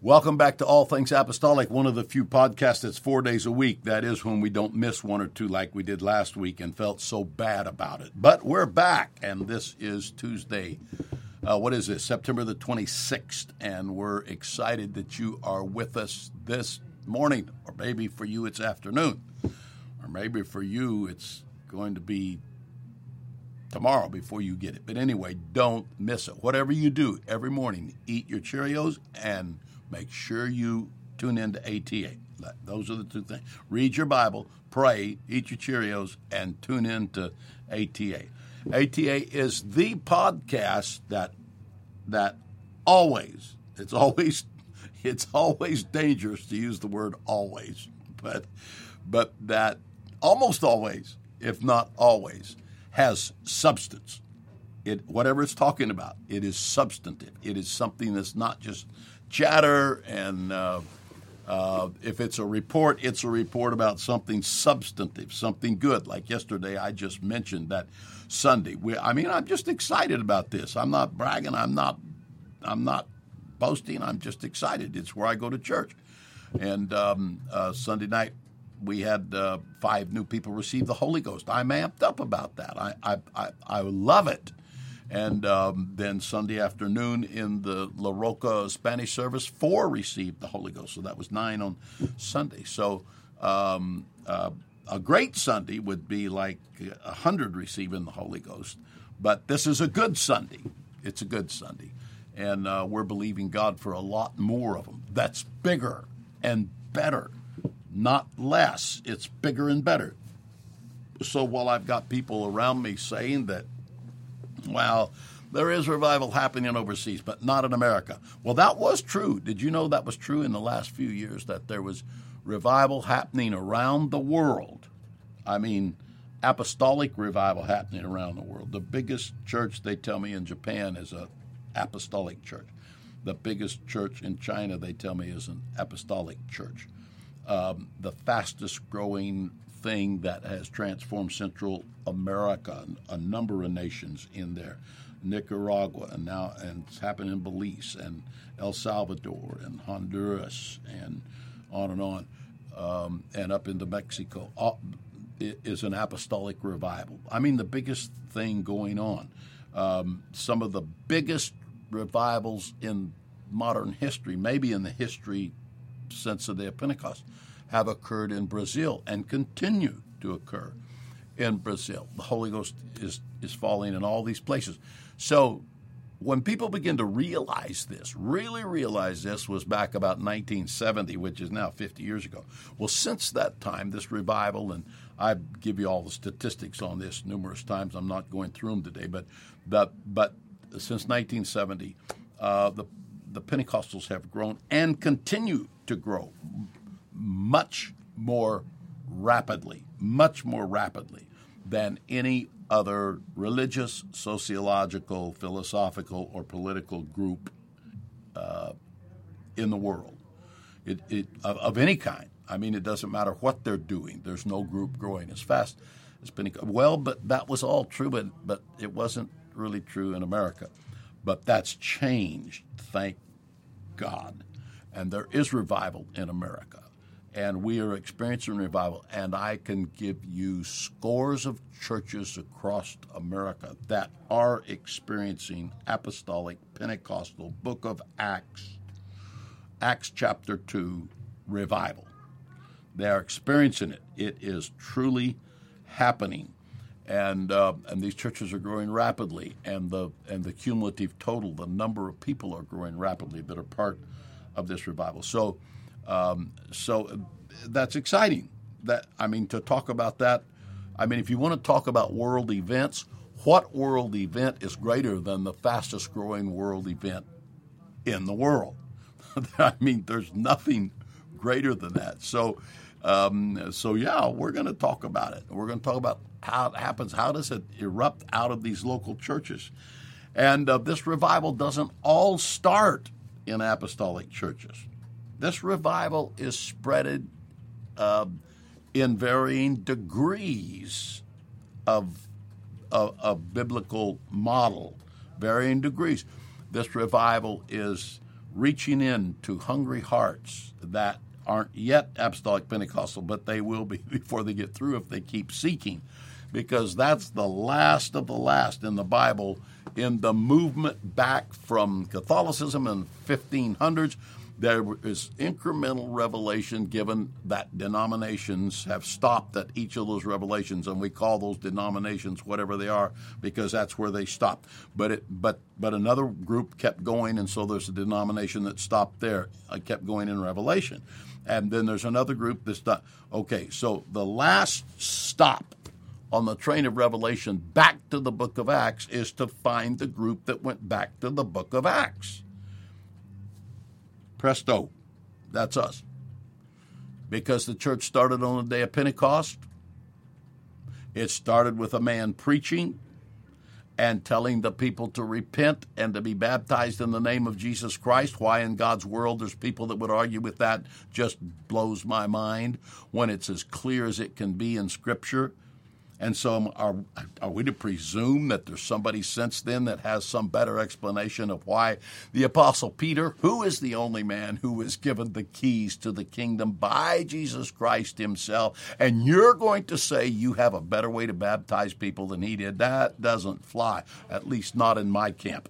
Welcome back to All Things Apostolic, one of the few podcasts that's four days a week. That is when we don't miss one or two like we did last week and felt so bad about it. But we're back, and this is Tuesday. Uh, what is this? September the 26th, and we're excited that you are with us this morning, or maybe for you it's afternoon, or maybe for you it's going to be tomorrow before you get it. But anyway, don't miss it. Whatever you do every morning, eat your Cheerios and make sure you tune in to ATA. Those are the two things. Read your Bible, pray, eat your Cheerios, and tune in to ATA. ATA is the podcast that that always it's always it's always dangerous to use the word always, but but that almost always, if not always, has substance. It whatever it's talking about, it is substantive. It is something that's not just chatter and uh, uh, if it's a report, it's a report about something substantive, something good. Like yesterday, I just mentioned that Sunday. We, I mean, I'm just excited about this. I'm not bragging. I'm not. I'm not boasting. I'm just excited. It's where I go to church. And um, uh, Sunday night, we had uh, five new people receive the Holy Ghost. I'm amped up about that. I I, I, I love it. And um, then Sunday afternoon in the La Roca Spanish service, four received the Holy Ghost. So that was nine on Sunday. So um, uh, a great Sunday would be like a hundred receiving the Holy Ghost. But this is a good Sunday. It's a good Sunday. And uh, we're believing God for a lot more of them. That's bigger and better, not less. It's bigger and better. So while I've got people around me saying that well, there is revival happening overseas, but not in America. Well, that was true. Did you know that was true in the last few years that there was revival happening around the world? I mean, apostolic revival happening around the world. The biggest church they tell me in Japan is a apostolic church. The biggest church in China they tell me is an apostolic church. Um, the fastest growing thing that has transformed Central America, a number of nations in there. Nicaragua, and now and it's happened in Belize and El Salvador and Honduras and on and on, um, and up into Mexico. All, is an apostolic revival. I mean, the biggest thing going on. Um, some of the biggest revivals in modern history, maybe in the history the day of Pentecost, have occurred in Brazil and continue to occur in Brazil. The Holy Ghost is, is falling in all these places. So when people begin to realize this, really realize this was back about 1970, which is now 50 years ago. Well, since that time, this revival, and I give you all the statistics on this numerous times. I'm not going through them today, but but, but since 1970, uh, the the Pentecostals have grown and continue to grow much more rapidly, much more rapidly than any other religious, sociological, philosophical, or political group uh, in the world it, it, of, of, any kind. I mean, it doesn't matter what they're doing. There's no group growing as fast as Pentecostal. Well, but that was all true, but, but it wasn't really true in America. But that's changed, thank God. And there is revival in America and we are experiencing revival. And I can give you scores of churches across America that are experiencing apostolic, Pentecostal, book of Acts, Acts chapter 2 revival. They are experiencing it. It is truly happening. And, uh, and these churches are growing rapidly, and the, and the cumulative total, the number of people are growing rapidly that are part of this revival. So, um, so that's exciting. That I mean, to talk about that. I mean, if you want to talk about world events, what world event is greater than the fastest growing world event in the world? I mean, there's nothing greater than that. So, um, so yeah, we're going to talk about it. We're going to talk about how it happens. How does it erupt out of these local churches? And uh, this revival doesn't all start in apostolic churches. This revival is spreaded uh, in varying degrees of, of, of biblical model, varying degrees. This revival is reaching in to hungry hearts that aren't yet apostolic Pentecostal, but they will be before they get through if they keep seeking, because that's the last of the last in the Bible in the movement back from Catholicism in 1500s there is incremental revelation given that denominations have stopped at each of those revelations, and we call those denominations whatever they are because that's where they stopped. But it, but but another group kept going, and so there's a denomination that stopped there. I kept going in Revelation, and then there's another group that's not. Okay, so the last stop on the train of Revelation back to the book of Acts is to find the group that went back to the book of Acts. Presto, that's us. Because the church started on the day of Pentecost, it started with a man preaching and telling the people to repent and to be baptized in the name of Jesus Christ. Why in God's world there's people that would argue with that just blows my mind when it's as clear as it can be in Scripture. And so, are, are we to presume that there's somebody since then that has some better explanation of why the Apostle Peter, who is the only man who was given the keys to the kingdom by Jesus Christ himself, and you're going to say you have a better way to baptize people than he did? That doesn't fly, at least not in my camp.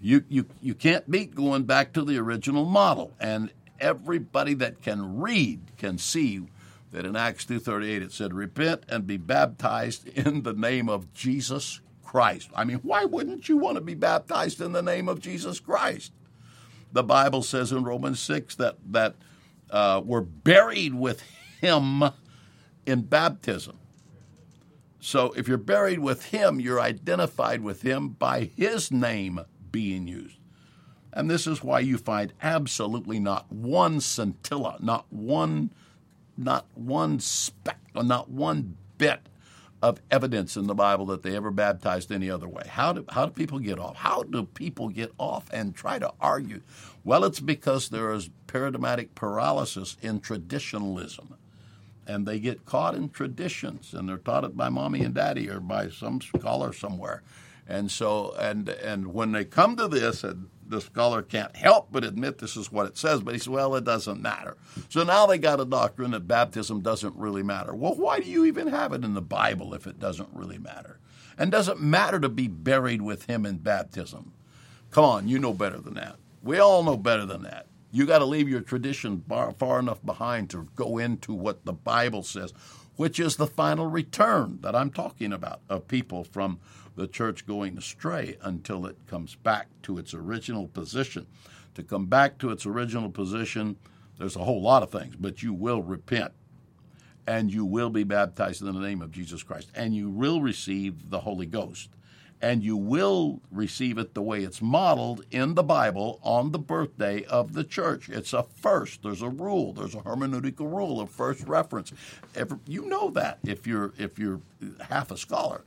You, you, you can't beat going back to the original model. And everybody that can read can see that in Acts 2:38 it said repent and be baptized in the name of Jesus Christ. I mean, why wouldn't you want to be baptized in the name of Jesus Christ? The Bible says in Romans 6 that that uh, we're buried with him in baptism. So if you're buried with him, you're identified with him by his name being used. And this is why you find absolutely not one scintilla, not one not one speck, not one bit of evidence in the Bible that they ever baptized any other way. How do, how do people get off? How do people get off and try to argue? Well, it's because there is paradigmatic paralysis in traditionalism. And they get caught in traditions, and they're taught it by mommy and daddy or by some scholar somewhere. And so, and and when they come to this, and the scholar can't help but admit this is what it says, but he says, well, it doesn't matter. So now they got a doctrine that baptism doesn't really matter. Well, why do you even have it in the Bible if it doesn't really matter? And does it matter to be buried with him in baptism? Come on, you know better than that. We all know better than that. You got to leave your tradition far enough behind to go into what the Bible says, which is the final return that I'm talking about of people from the church going astray until it comes back to its original position. To come back to its original position, there's a whole lot of things, but you will repent and you will be baptized in the name of Jesus Christ and you will receive the Holy Ghost. And you will receive it the way it's modeled in the Bible on the birthday of the church. It's a first. There's a rule. There's a hermeneutical rule of first reference. Every, you know that if you're if you're half a scholar.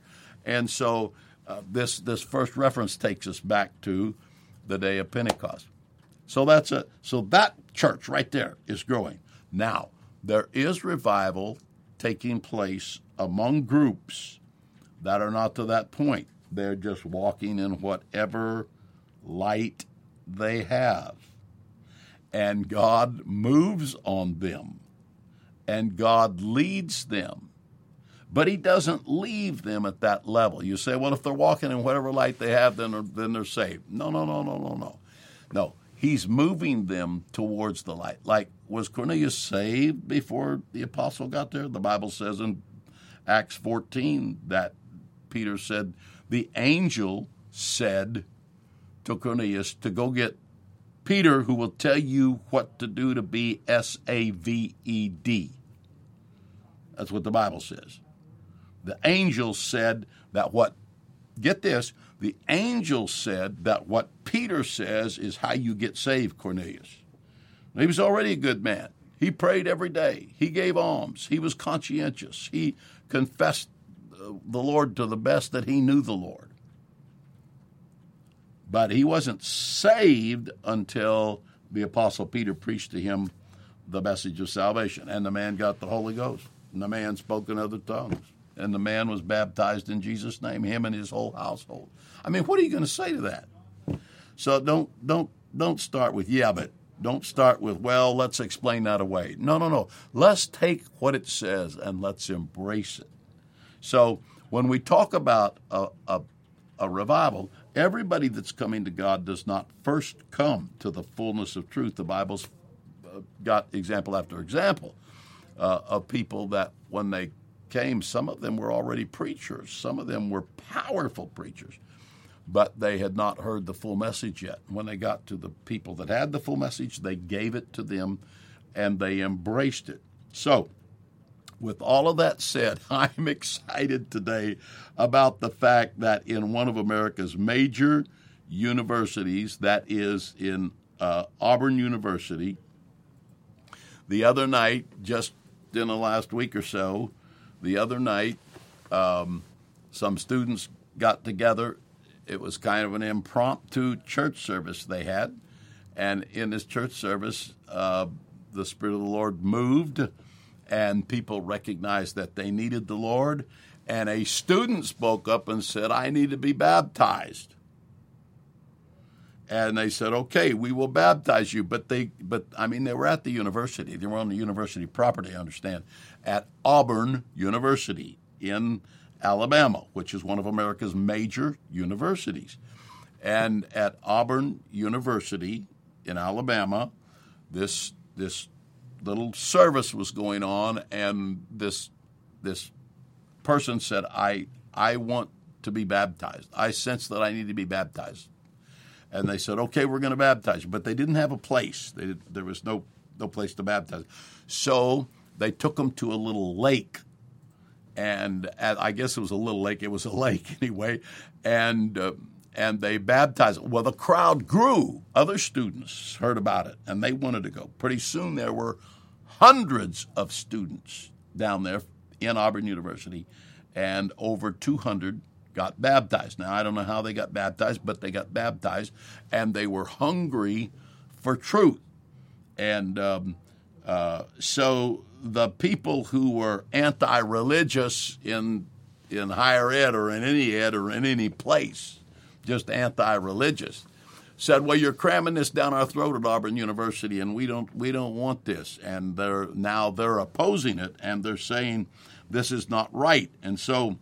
And so uh, this this first reference takes us back to the day of Pentecost. So that's a so that church right there is growing. Now, there is revival taking place among groups that are not to that point. They're just walking in whatever light they have. And God moves on them. And God leads them but he doesn't leave them at that level. You say, well, if they're walking in whatever light they have, then they're, then they're saved. No, no, no, no, no, no. No, he's moving them towards the light. Like, was Cornelius saved before the apostle got there? The Bible says in Acts 14 that Peter said, the angel said to Cornelius to go get Peter, who will tell you what to do to be S A V E D. That's what the Bible says. The angel said that what, get this, the angel said that what Peter says is how you get saved, Cornelius. He was already a good man. He prayed every day. He gave alms. He was conscientious. He confessed the Lord to the best that he knew the Lord. But he wasn't saved until the Apostle Peter preached to him the message of salvation. And the man got the Holy Ghost. And the man spoke in other tongues and the man was baptized in Jesus' name, him and his whole household. I mean, what are you going to say to that? So don't don't don't start with yeah, but don't start with well, let's explain that away. No, no, no. Let's take what it says and let's embrace it. So when we talk about a, a, a revival, everybody that's coming to God does not first come to the fullness of truth. The Bible's got example after example uh, of people that when they came, some of them were already preachers, some of them were powerful preachers, but they had not heard the full message yet. When they got to the people that had the full message, they gave it to them and they embraced it. So, with all of that said, I'm excited today about the fact that in one of America's major universities, that is in uh, Auburn University, the other night, just in the last week or so, the other night, um, some students got together. It was kind of an impromptu church service they had. And in this church service, uh, the Spirit of the Lord moved and people recognized that they needed the Lord. And a student spoke up and said, I need to be baptized. And they said, "Okay, we will baptize you." But they, but I mean, they were at the university. They were on the university property. I understand, at Auburn University in Alabama, which is one of America's major universities. And at Auburn University in Alabama, this this little service was going on, and this this person said, "I I want to be baptized. I sense that I need to be baptized." And they said, "Okay, we're going to baptize you," but they didn't have a place. They, there was no no place to baptize. So they took them to a little lake, and at, I guess it was a little lake. It was a lake anyway, and. Uh, and they baptized. Well, the crowd grew. Other students heard about it and they wanted to go. Pretty soon there were hundreds of students down there in Auburn University, and over 200 got baptized. Now, I don't know how they got baptized, but they got baptized, and they were hungry for truth. And um, uh, so the people who were anti religious in, in higher ed or in any ed or in any place, just anti religious, said, "Well, you're cramming this down our throat at Auburn University, and we don't we don't want this." And they're now they're opposing it, and they're saying this is not right. And so,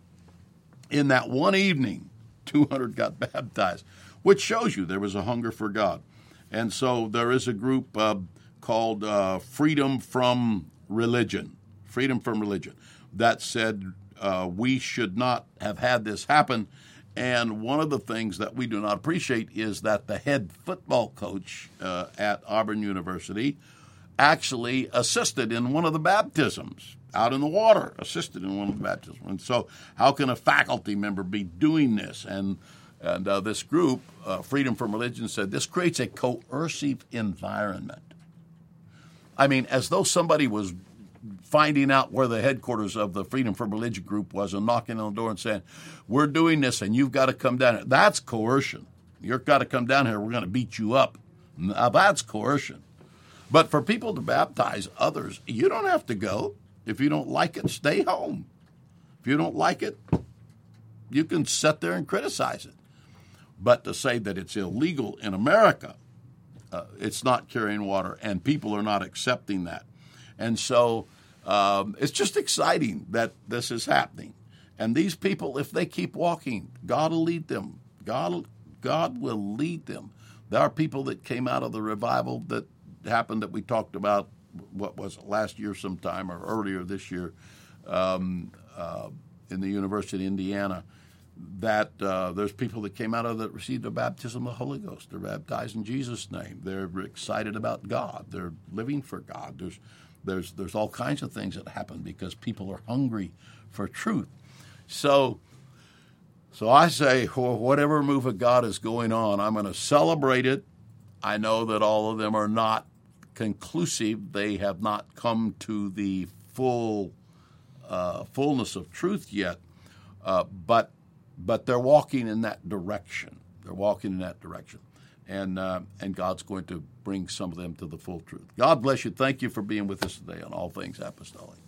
in that one evening, 200 got baptized, which shows you there was a hunger for God. And so there is a group uh, called uh, Freedom from Religion, Freedom from Religion, that said uh, we should not have had this happen and one of the things that we do not appreciate is that the head football coach uh, at Auburn University actually assisted in one of the baptisms out in the water, assisted in one of the baptisms. And so, how can a faculty member be doing this? And and uh, this group, uh, Freedom from Religion, said this creates a coercive environment. I mean, as though somebody was finding out where the headquarters of the Freedom from Religion group was and knocking on the door and saying, We're doing this and you've got to come down here. That's coercion. You've got to come down here. We're going to beat you up. Now, that's coercion. But for people to baptize others, you don't have to go. If you don't like it, stay home. If you don't like it, you can sit there and criticize it. But to say that it's illegal in America, uh, it's not carrying water, and people are not accepting that. And so um, it's just exciting that this is happening. And these people, if they keep walking, God will lead them. God, God will lead them. There are people that came out of the revival that happened that we talked about. What was it, last year, sometime or earlier this year, um, uh, in the University of Indiana. That uh, there's people that came out of that received the baptism of the Holy Ghost. They're baptized in Jesus' name. They're excited about God. They're living for God. There's there's there's all kinds of things that happen because people are hungry for truth. So so I say whatever move of God is going on, I'm going to celebrate it. I know that all of them are not conclusive. They have not come to the full uh, fullness of truth yet, uh, but but they're walking in that direction. They're walking in that direction and uh, and God's going to bring some of them to the full truth. God bless you. Thank you for being with us today on All Things Apostolic.